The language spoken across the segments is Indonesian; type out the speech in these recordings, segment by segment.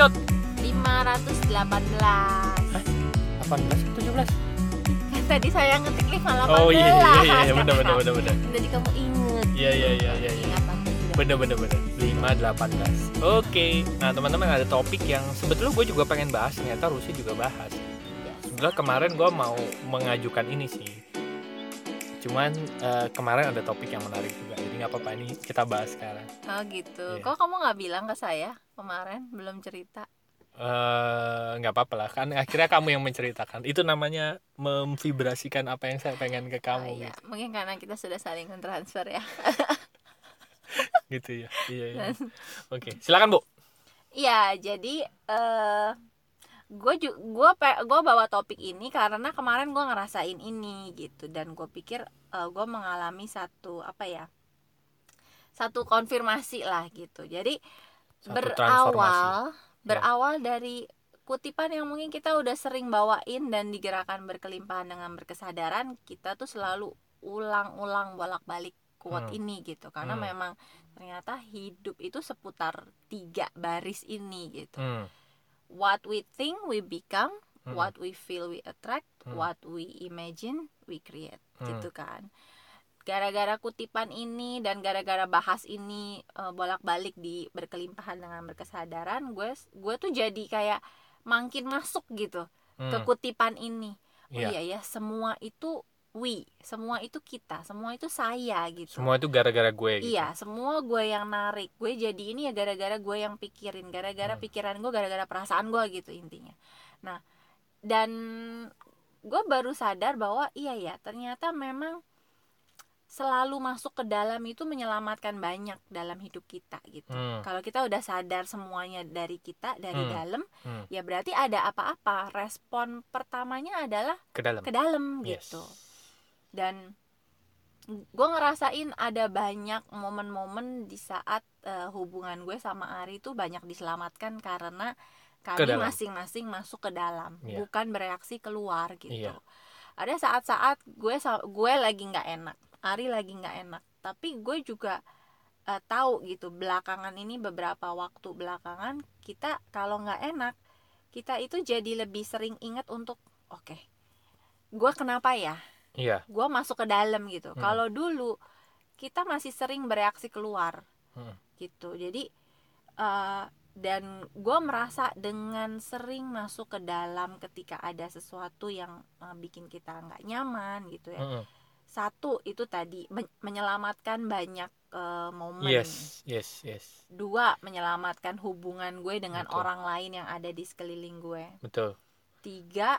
episode 518 18 17 Kan tadi saya ngetik 518 Oh iya iya iya, iya. Bener bener bener bener Tadi kamu inget Iya iya iya iya iya. Bener bener bener 5 18 Oke. Nah teman-teman ada topik yang sebetulnya gue juga pengen bahas Ternyata Rusi juga bahas. Sebenarnya kemarin gue mau mengajukan ini sih. Cuman eh, kemarin ada topik yang menarik juga Jadi nggak apa-apa ini kita bahas sekarang. Oh gitu. Iya. Kok kamu gak bilang ke saya kemarin Belum cerita. Eh, nggak apa-apa lah kan akhirnya kamu yang menceritakan. Itu namanya memvibrasikan apa yang saya pengen ke Oh, kamu iya. Mungkin karena kita sudah saling transfer ya. Gitu, gitu ya iya iya. Oke silakan bu. Iya jadi eh gue gue gue bawa topik ini karena kemarin gue ngerasain ini gitu. Dan gue pikir gue mengalami satu apa ya satu konfirmasi lah gitu. Jadi Satu berawal Ya. berawal dari kutipan yang mungkin kita udah sering bawain dan digerakkan berkelimpahan dengan berkesadaran kita tuh selalu ulang-ulang bolak-balik quote Hmm. ini gitu karena Hmm. memang ternyata hidup itu seputar tiga baris ini gitu Hmm, what we think we become hmm, what we feel we attract Hmm. what we imagine we create Hmm. gitu kan gara-gara kutipan ini dan gara-gara bahas ini eh, bolak-balik di berkelimpahan dengan berkesadaran gue gue tuh jadi kayak makin masuk gitu ke hmm, kutipan ini oh iya. iya ya semua itu we semua itu kita semua itu saya gitu semua itu gara-gara gue gitu. Iya, semua gue yang narik. Gue jadi ini ya gara-gara gue yang pikirin, gara-gara Hmm. pikiran gue, gara-gara perasaan gue gitu intinya. Nah, dan gue baru sadar bahwa iya ya, ternyata memang selalu masuk ke dalam itu menyelamatkan banyak dalam hidup kita gitu. Hmm, Kalau kita udah sadar semuanya dari kita, dari Hmm. dalam, hmm, ya berarti ada apa-apa. Respon pertamanya adalah ke dalam ke dalam Yes. gitu dan gue ngerasain ada banyak momen-momen di saat eh, hubungan gue sama Ari itu banyak diselamatkan karena kami masing-masing masuk ke dalam Iya. bukan bereaksi keluar gitu Iya. ada saat-saat gue gue lagi nggak enak Ari lagi nggak enak. Tapi gue juga eh, tahu gitu belakangan ini beberapa waktu belakangan kita kalau nggak enak kita itu jadi lebih sering ingat untuk oke gue kenapa ya? Iya. Gue masuk ke dalam gitu. Hmm. kalau dulu kita masih sering bereaksi keluar Hmm. gitu. Jadi eh, dan gue merasa dengan sering masuk ke dalam ketika ada sesuatu yang eh, bikin kita nggak nyaman gitu ya. Hmm, satu itu tadi men- menyelamatkan banyak eh, momen yes yes yes dua menyelamatkan hubungan gue dengan Betul. orang lain yang ada di sekeliling gue betul tiga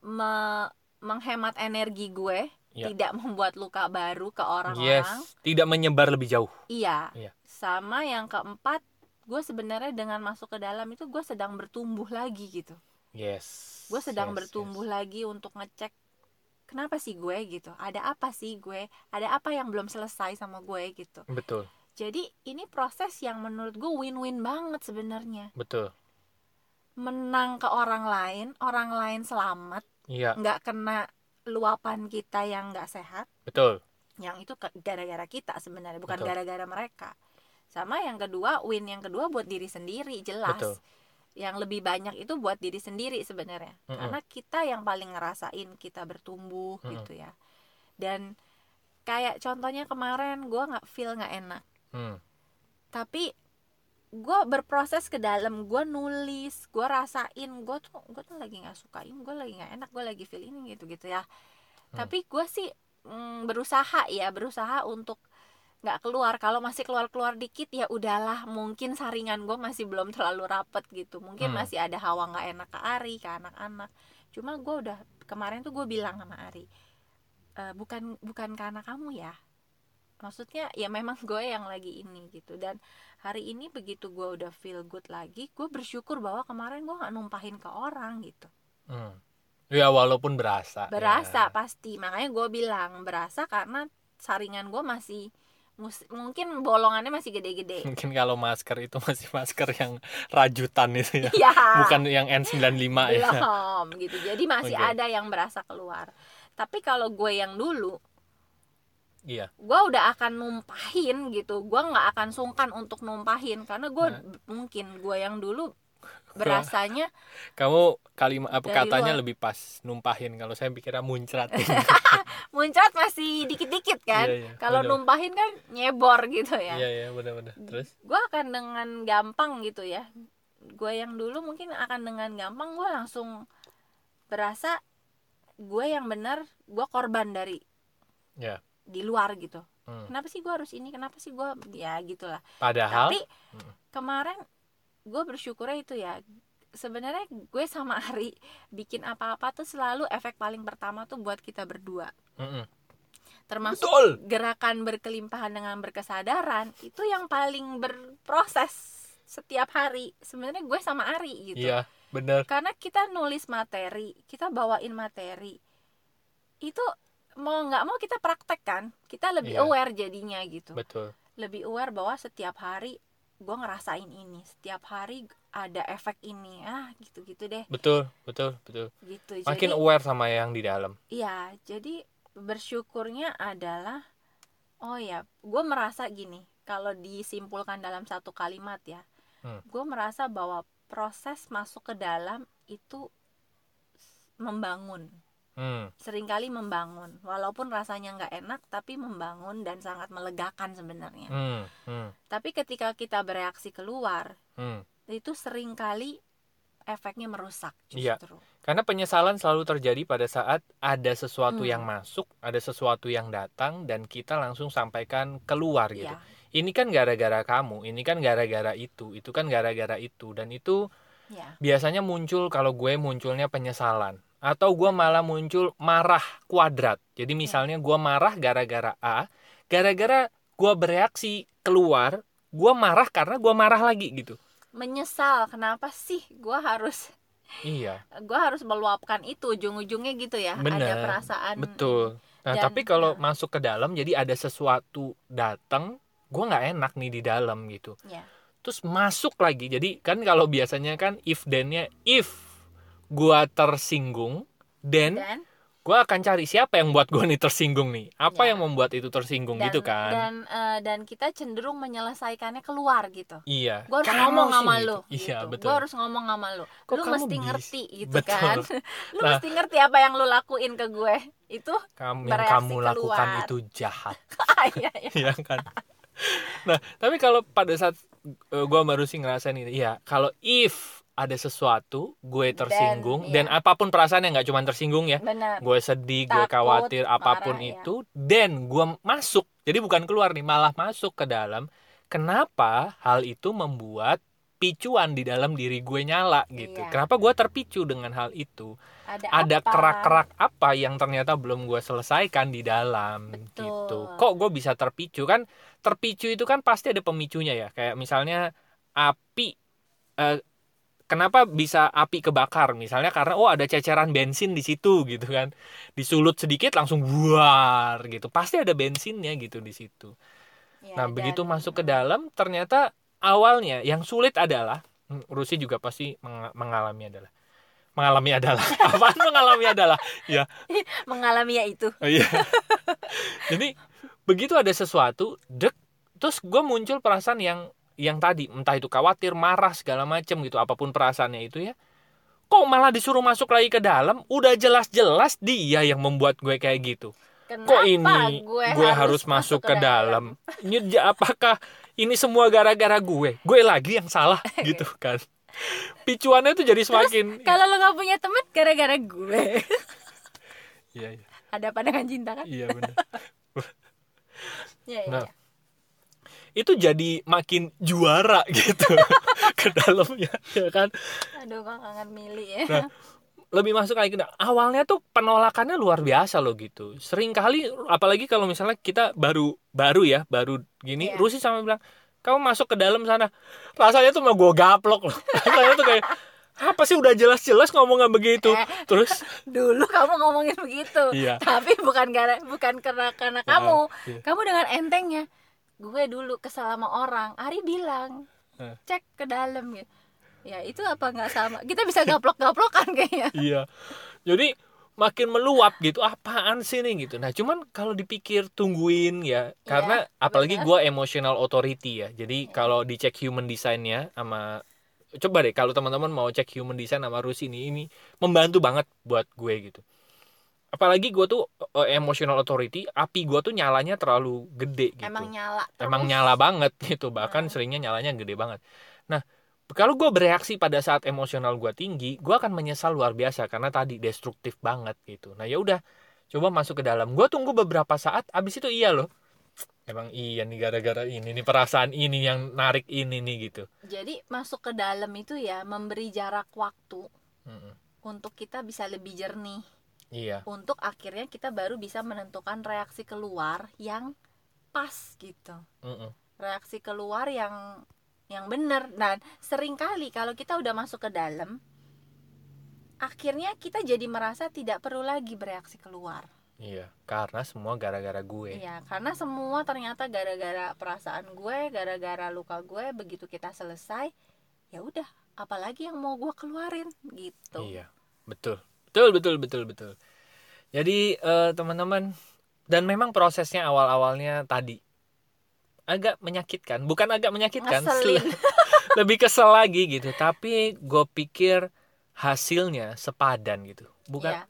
me- menghemat energi gue Ya. tidak membuat luka baru ke orang-orang yes tidak menyebar lebih jauh iya Iya. sama yang keempat gue sebenarnya dengan masuk ke dalam itu gue sedang bertumbuh lagi gitu yes gue sedang yes, bertumbuh yes. lagi untuk ngecek kenapa sih gue? gitu. Ada apa sih gue? Ada apa yang belum selesai sama gue? gitu. Betul. Jadi ini proses yang menurut gue win-win banget sebenarnya. Betul. Menang ke orang lain orang lain selamat iya. nggak kena luapan kita yang nggak sehat. Betul. Yang itu gara-gara kita sebenarnya bukan gara-gara mereka. Sama yang kedua win yang kedua buat diri sendiri jelas. Betul. Yang lebih banyak itu buat diri sendiri sebenarnya Mm-mm. karena kita yang paling ngerasain kita bertumbuh Mm-mm. gitu ya dan kayak contohnya kemarin gue nggak feel nggak enak Hmm, tapi gue berproses ke dalam gue nulis gue rasain gue tuh gue tuh lagi nggak sukain gue lagi nggak enak gue lagi feel ini gitu gitu ya Hmm. tapi gue sih mm, berusaha ya berusaha untuk nggak keluar. Kalau masih keluar keluar dikit ya udahlah mungkin saringan gue masih belum terlalu rapet gitu. Mungkin Hmm. masih ada hawa nggak enak ke Ari ke anak-anak. Cuma gue udah kemarin tuh gue bilang sama Ari "Eh, bukan bukan karena kamu ya. Maksudnya ya memang gue yang lagi ini gitu. Dan hari ini begitu gue udah feel good lagi gue bersyukur bahwa kemarin gue nggak numpahin ke orang gitu. Hmm. ya walaupun berasa berasa ya. pasti. Makanya gue bilang berasa karena saringan gue masih mus- mungkin bolongannya masih gede-gede. Mungkin kalau masker itu masih masker yang rajutan itu ya. Ya bukan yang N95 ya. Belum gitu. Jadi masih Oke. ada yang berasa keluar. Tapi kalau gue yang dulu iya. gue udah akan numpahin gitu. Gue nggak akan sungkan untuk numpahin. Karena gue Nah. mungkin gue yang dulu berasanya kamu kalimat apa katanya luar. lebih pas numpahin kalau saya pikirnya muncrat muncrat masih dikit-dikit kan? Iya, iya, kalau numpahin kan nyebor gitu ya. Iya iya benar-benar terus? Gue akan dengan gampang gitu ya. Gue yang dulu mungkin akan dengan gampang gue langsung berasa gue yang benar gue korban dari ya di luar gitu. Hmm. kenapa sih gue harus ini? Kenapa sih gue ya gitulah. Padahal? Tapi Mm. kemarin gue bersyukurnya itu ya sebenarnya gue sama Ari bikin apa-apa tuh selalu efek paling pertama tuh buat kita berdua Mm-mm. termasuk betul. gerakan berkelimpahan dengan berkesadaran itu yang paling berproses setiap hari. Sebenarnya gue sama Ari gitu. Iya benar karena kita nulis materi kita bawain materi itu mau nggak mau kita praktek kan kita lebih Iya. aware jadinya gitu. Betul. Lebih aware bahwa setiap hari gue ngerasain ini setiap hari ada efek ini ah gitu gitu deh. Betul betul betul. Gitu makin jadi aware sama yang di dalam. Iya jadi bersyukurnya adalah oh ya gue merasa gini kalau disimpulkan dalam satu kalimat ya Hmm. gue merasa bahwa proses masuk ke dalam itu membangun hmm. sering kali membangun walaupun rasanya nggak enak tapi membangun dan sangat melegakan sebenarnya Hmm. Hmm. tapi ketika kita bereaksi keluar Hmm. itu sering kali efeknya merusak Iya. justru Karena penyesalan selalu terjadi pada saat ada sesuatu Hmm. yang masuk, ada sesuatu yang datang, dan kita langsung sampaikan keluar gitu. Iya. Ini kan gara-gara kamu, ini kan gara-gara itu, itu kan gara-gara itu, dan itu ya biasanya muncul kalau gue munculnya penyesalan, atau gue malah muncul marah kuadrat. Jadi misalnya gue marah gara-gara A, gara-gara gue bereaksi keluar, gue marah karena gue marah lagi gitu. Menyesal kenapa sih gue harus Iya, gue harus meluapkan itu ujung-ujungnya gitu ya ada Bener, perasaan betul. Nah, Dan- tapi kalau nah. masuk ke dalam, jadi ada sesuatu datang, gue nggak enak nih di dalam gitu. ya Terus masuk lagi. Jadi kan kalau biasanya kan if then-nya if gua tersinggung, then dan gua akan cari siapa yang buat gua nih tersinggung nih. Apa Ya. yang membuat itu tersinggung dan, gitu kan? dan eh, dan kita cenderung menyelesaikannya keluar gitu iya. gue harus Kamu ngomong sih sama gitu. lu Iya, gitu. betul. gue harus ngomong sama lu Kok lu mesti bis- ngerti gitu Betul. kan lu Nah. mesti ngerti apa yang lu lakuin ke gue itu Kamu yang kamu lakukan keluar. itu jahat. iya, iya. Iya kan? Nah, tapi kalau pada saat uh, gua baru sih ngerasain ini, ya kalau if ada sesuatu gue tersinggung iya. dan apa pun perasaannya nggak cuma tersinggung ya, benar gue sedih, gue Takut, khawatir apa pun marah, ya. itu, dan gue masuk. Jadi bukan keluar nih, malah masuk ke dalam. Kenapa hal itu membuat picuan di dalam diri gue nyala gitu? Iya. Kenapa gue terpicu dengan hal itu? ada, Ada apa? kerak-kerak apa yang ternyata belum gue selesaikan di dalam Betul. gitu? Kok gue bisa terpicu kan? Terpicu itu kan pasti ada pemicunya ya. Kayak misalnya api. eh, kenapa bisa api kebakar? Misalnya karena oh ada ceceran bensin di situ gitu kan. Disulut sedikit langsung buar gitu. Pasti ada bensinnya gitu di situ. Ya, Nah, dan- begitu masuk ke dalam ternyata awalnya yang sulit adalah hmm, Rusi juga pasti menga- mengalami adalah mengalami adalah apaan mengalami adalah ya mengalami ya itu oh, iya jadi begitu ada sesuatu dek terus gue muncul perasaan yang yang tadi entah itu khawatir marah segala macem gitu apa pun perasaannya itu ya kok malah disuruh masuk lagi ke dalam udah jelas-jelas dia yang membuat gue kayak gitu Kenapa kok ini gue, harus, masuk ke dalam? Ini apakah ini semua gara-gara gue? Gue lagi yang salah gitu kan? Picuannya tuh jadi semakin Kalau lo nggak punya teman gara-gara gue. Iya, iya, Ada pandangan cinta kan? iya benar. Iya, iya. Nah. iya. Itu jadi makin juara gitu ke dalamnya, ya kan? Aduh, gue kangen milih ya. Nah, lebih masuk lagi nah, awalnya tuh penolakannya luar biasa loh gitu sering kali apalagi kalau misalnya kita baru baru ya baru gini Iya. Rusi sama bilang kamu masuk ke dalam sana rasanya tuh mau gue gaplok loh rasanya tuh kayak apa sih udah jelas-jelas ngomongnya begitu Eh. terus Dulu kamu ngomongin begitu. Iya. Tapi bukan gara bukan karena karena Nah, kamu. iya. Kamu dengan entengnya. Gue dulu kesel sama orang. Ari bilang, Eh. "Cek ke dalam ya." Ya, itu apa nggak sama? Kita bisa gaplok-gaplokan kayaknya. iya jadi makin meluap gitu apaan sih nih gitu nah cuman kalau dipikir tungguin ya karena apalagi benar. gua emotional authority ya jadi kalau dicek human design-nya sama coba deh kalau teman-teman mau cek human design sama Rusi ini ini membantu banget buat gue gitu apalagi gue tuh uh, emotional authority api gue tuh nyalanya terlalu gede gitu. Emang nyala emang terus. nyala banget gitu bahkan Hmm. seringnya nyalanya gede banget. Nah kalau gue bereaksi pada saat emosional gue tinggi gue akan menyesal luar biasa karena tadi destruktif banget gitu. Nah ya udah coba masuk ke dalam. Gue tunggu beberapa saat abis itu iya loh. Emang iya nih gara-gara ini nih perasaan ini yang narik ini nih gitu. Jadi masuk ke dalam itu ya memberi jarak waktu Mm-mm. untuk kita bisa lebih jernih iya untuk akhirnya kita baru bisa menentukan reaksi keluar yang pas gitu Mm-mm. reaksi keluar yang yang benar dan sering kali kalau kita udah masuk ke dalam akhirnya kita jadi merasa tidak perlu lagi bereaksi keluar iya karena semua gara-gara gue Iya, karena semua ternyata gara-gara perasaan gue, gara-gara luka gue. Begitu kita selesai, ya udah, apalagi yang mau gue keluarin gitu. Iya, betul, betul, betul, betul, betul. Jadi eh, teman-teman, dan memang prosesnya awal-awalnya tadi agak menyakitkan, bukan agak menyakitkan, Ngeselin. lebih kesel lagi gitu. Tapi gue pikir hasilnya sepadan gitu, bukan? Iya,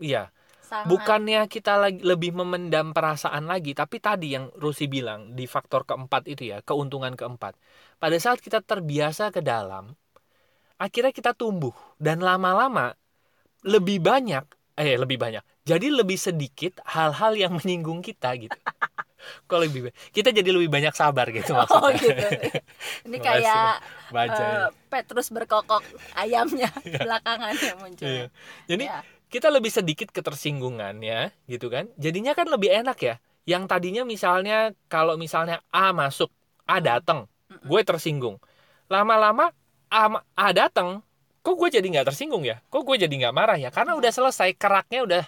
Iya, sangat. bukannya kita lagi lebih memendam perasaan lagi, tapi tadi yang Rusi bilang di faktor keempat itu ya, keuntungan keempat. Pada saat kita terbiasa ke dalam, akhirnya kita tumbuh dan lama-lama lebih banyak, eh lebih banyak. Jadi lebih sedikit hal-hal yang menyinggung kita gitu. Kok lebih kita jadi lebih banyak sabar gitu maksudnya. Oh gitu. Ini kayak Baca. eh, Petrus berkokok ayamnya belakangan yang muncul. Iya. Jadi Iya. kita lebih sedikit ketersinggungan ya gitu kan jadinya kan lebih enak ya yang tadinya misalnya kalau misalnya A masuk A datang gue tersinggung lama-lama A, A datang kok gue jadi nggak tersinggung ya kok gue jadi nggak marah ya karena udah selesai keraknya udah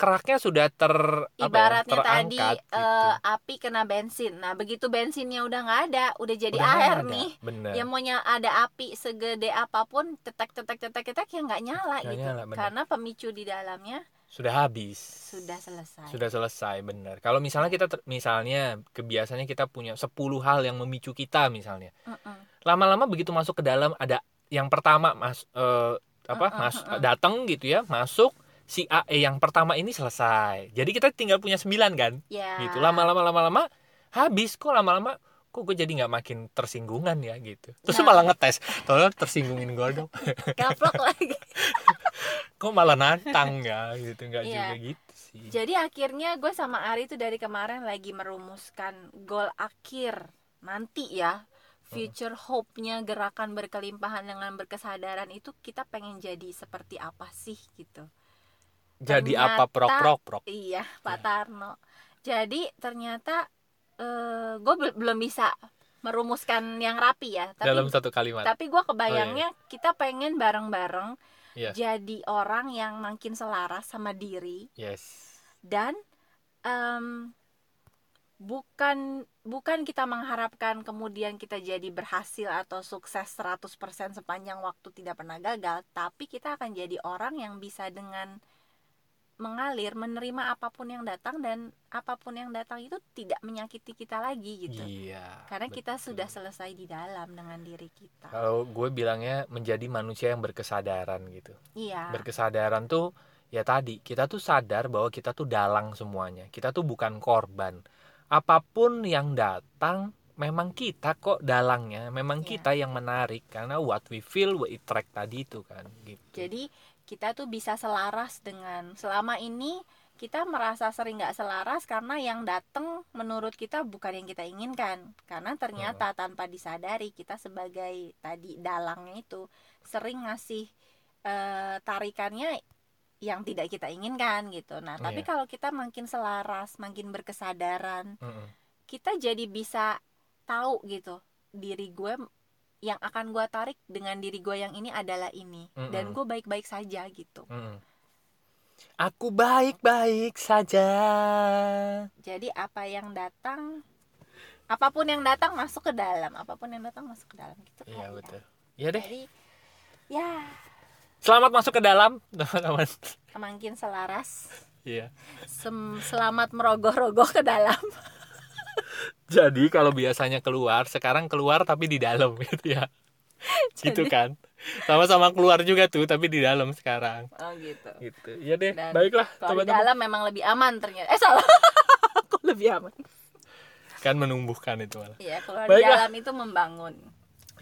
keraknya sudah ter apa ya, Ibaratnya tadi terangkat gitu. eh, api kena bensin. Nah, begitu bensinnya udah nggak ada, udah jadi Udah air ada. nih. bener Ya maunya ada api segede apa pun, tetek tetek tetek tetek ya nggak nyala Nggak gitu. nyala, bener. Karena pemicu di dalamnya sudah habis sudah selesai. sudah selesai bener kalau misalnya kita ter- misalnya kebiasaannya kita punya 10 hal yang memicu kita misalnya Mm-mm. lama-lama begitu masuk ke dalam ada yang pertama mas eh, apa Mm-mm, mas mm-mm. datang gitu ya masuk si A E yang pertama ini selesai jadi kita tinggal punya sembilan kan Ya. gitu lama-lama lama-lama habis kok lama-lama kok gue jadi nggak makin tersinggungan ya gitu terus Nah. malah ngetes tolong tersinggungin gue dong Gaplok lagi. kok malah nantang ya gitu nggak Iya. juga gitu sih Jadi akhirnya gue sama Ari tuh dari kemarin lagi merumuskan goal akhir nanti ya. Future hope-nya gerakan berkelimpahan dengan berkesadaran itu kita pengen jadi seperti apa sih gitu. jadi ternyata- apa prok prok prok Iya, Pak Ya. Tarno. Jadi ternyata eh gue belum bisa merumuskan yang rapi ya. Tapi dalam satu kalimat tapi gue kebayangnya kita pengen bareng-bareng Iya. jadi orang yang makin selaras sama diri yes dan em, bukan bukan kita mengharapkan kemudian kita jadi berhasil atau sukses 100% sepanjang waktu tidak pernah gagal tapi kita akan jadi orang yang bisa dengan mengalir menerima apa pun yang datang dan apa pun yang datang itu tidak menyakiti kita lagi gitu. Iya karena kita betul. sudah selesai di dalam dengan diri kita. Kalau gue bilangnya menjadi manusia yang berkesadaran gitu. Iya. Berkesadaran tuh ya tadi kita tuh sadar bahwa kita tuh dalang semuanya. Kita tuh bukan korban apa pun yang datang memang kita kok dalangnya memang Iya. kita yang menarik karena what we feel we attract tadi itu kan gitu. Jadi kita tuh bisa selaras dengan selama ini kita merasa sering nggak selaras karena yang datang menurut kita bukan yang kita inginkan. Karena ternyata tanpa disadari kita sebagai tadi dalangnya itu sering ngasih eh, tarikannya yang tidak kita inginkan gitu nah tapi Iya. kalau kita makin selaras makin berkesadaran Mm-mm. kita jadi bisa tahu gitu diri gue yang akan gue tarik dengan diri gue yang ini adalah ini dan Mm-mm. gue baik-baik saja gitu Mm-mm. aku baik-baik saja jadi apa yang datang apa pun yang datang masuk ke dalam apa pun yang datang masuk ke dalam gitu iya kali ya. betul ya deh jadi ya selamat masuk ke dalam teman-teman. Makin selaras. Iya. Sem- selamat merogoh-rogoh ke dalam. Jadi kalau biasanya keluar, sekarang keluar tapi di dalam gitu ya. gitu kan. Sama-sama keluar juga tuh tapi di dalam sekarang. Oh gitu. Gitu. Ya deh Dan baiklah kalau di teman-teman. dalam memang lebih aman ternyata. Eh salah. Aku lebih aman? Kan menumbuhkan itu malah. Iya kalau di dalam itu membangun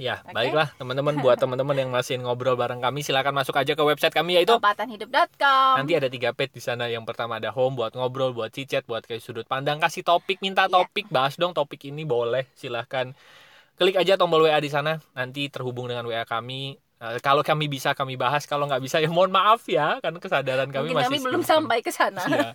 ya Oke. baiklah teman-teman buat teman-teman yang masih ngobrol bareng kami silakan masuk aja ke website kami yaitu lompatanhidup.com Nanti ada tiga page di sana. Yang pertama ada home buat ngobrol, buat cicat, buat kayak sudut pandang, kasih topik, minta Iya. topik, bahas dong topik ini boleh, silahkan. Klik aja tombol WA di sana, nanti terhubung dengan WA kami. Eh, kalau kami bisa kami bahas, kalau nggak bisa ya mohon maaf ya, karena kesadaran kami mungkin masih kami belum sampai ke sana Iya.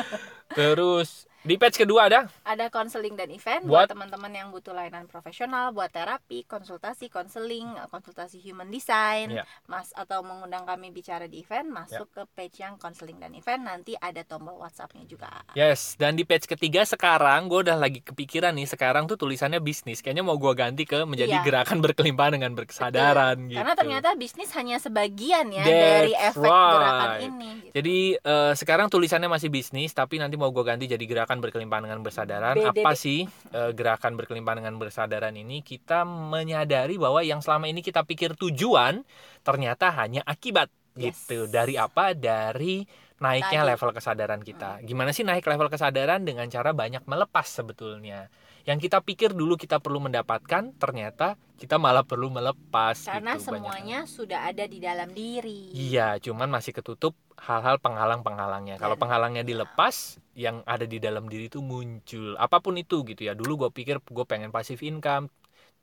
Terus di page kedua ada ada konseling dan event Buat- buat teman-teman yang butuh layanan profesional buat terapi konsultasi konseling konsultasi human design Ya. mas atau mengundang kami bicara di event masuk ke page yang konseling dan event nanti ada tombol WhatsAppnya juga Yes, dan di page ketiga sekarang gue udah lagi kepikiran nih sekarang tuh tulisannya bisnis. Kayaknya mau gue ganti ke menjadi Iya. gerakan berkelimpahan dengan berkesadaran gitu. karena ternyata bisnis hanya sebagian ya That's dari efek gerakan right. ini gitu. Jadi eh, sekarang tulisannya masih bisnis, tapi nanti mau gue ganti jadi gerakan berkelimpahan dengan bersadaran. BDB. Apa sih eh, gerakan berkelimpahan dengan bersadaran ini? Kita menyadari bahwa yang selama ini kita pikir tujuan ternyata hanya akibat Yes. gitu. Dari apa? Dari naiknya Tadi. level kesadaran kita. Gimana sih naik level kesadaran dengan cara banyak melepas sebetulnya. Yang kita pikir dulu kita perlu mendapatkan, ternyata kita malah perlu melepas. karena gitu, banyak semuanya sudah ada di dalam diri Iya, cuman masih ketutup hal-hal penghalang-penghalangnya. Kalau Dan- penghalangnya dilepas, yang ada di dalam diri itu muncul. Apa pun itu gitu ya. Dulu gue pikir gue pengen passive income,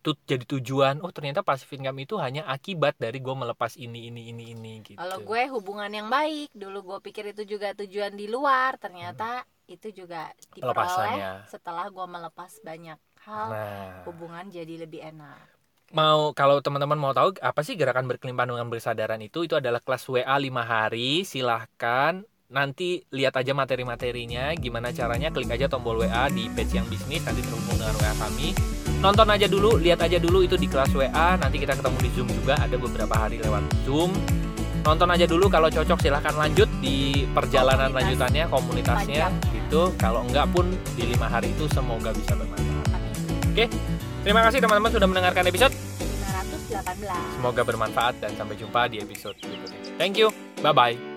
tut jadi tujuan. Oh ternyata passive income itu hanya akibat dari gue melepas ini ini ini ini gitu. Kalau gue hubungan yang baik, dulu gue pikir itu juga tujuan di luar, ternyata itu juga diperoleh Pelepasannya. setelah gue melepas banyak hal, Nah, hubungan jadi lebih enak. mau kalau teman-teman mau tahu apa sih gerakan berkelimpahan dengan bersadaran itu? Itu adalah kelas WA 5 hari. Silahkan nanti lihat aja materi-materinya. Gimana caranya? Klik aja tombol WA di page yang bisnis. Nanti terhubung dengan WA kami. Nonton aja dulu lihat aja dulu itu di kelas WA nanti kita ketemu di Zoom juga. Ada beberapa hari lewat Zoom. Nonton aja dulu. Kalau cocok silahkan lanjut di perjalanan Komunitas lanjutannya komunitasnya gitu kalau enggak pun di lima hari itu semoga bisa bermanfaat terima kasih teman-teman sudah mendengarkan episode 518. Semoga bermanfaat dan sampai jumpa di episode berikutnya. Thank you. Bye bye.